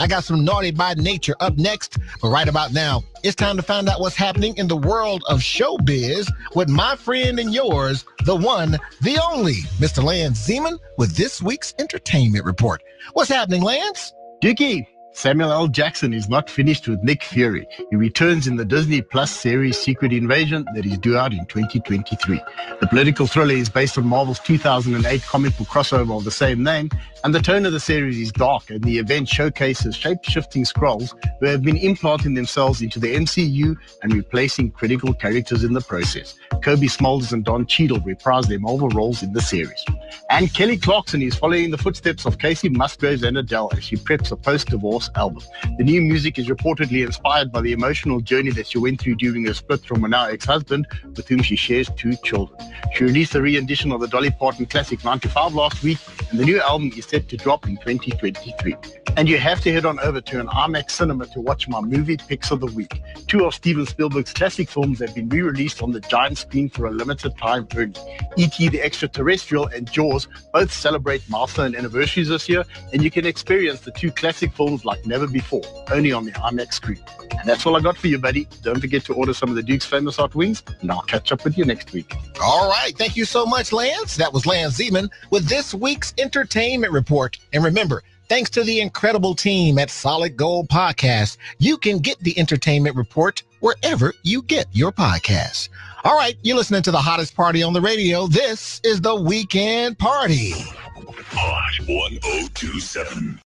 I got some naughty by nature up next, but right about now, it's time to find out what's happening in the world of showbiz with my friend and yours, the one, the only, Mr. Lance Zeman, with this week's entertainment report. What's happening, Lance? Dickie, Samuel L. Jackson is not finished with Nick Fury. He returns in the Disney Plus series Secret Invasion that is due out in 2023. The political thriller is based on Marvel's 2008 comic book crossover of the same name, and the tone of the series is dark, and the event showcases shape-shifting Skrulls who have been implanting themselves into the MCU and replacing critical characters in the process. Cobie Smulders and Don Cheadle reprise their Marvel roles in the series. And Kelly Clarkson is following the footsteps of Kacey Musgraves and Adele as she preps a post-divorce album. The new music is reportedly inspired by the emotional journey that she went through during her split from her now ex-husband, with whom she shares two children. She released a re-edition of the Dolly Parton classic 95 last week, and the new album is set to drop in 2023. And you have to head on over to an IMAX cinema to watch my movie picks of the week. Two of Steven Spielberg's classic films have been re-released on the giant screen for a limited time only. E.T. the Extraterrestrial and Jaws both celebrate milestone anniversaries this year, and you can experience the two classic films like never before, only on the IMAX screen. And that's all I got for you, buddy. Don't forget to order some of the Duke's famous hot wings, and I'll catch up with you next week. All right. Thank you so much, Lance. That was Lance Zeman with this week's entertainment report. And remember, thanks to the incredible team at Solid Gold Podcast, you can get the entertainment report wherever you get your podcasts. All right, you're listening to the hottest party on the radio. This is the weekend party. Hot 1027.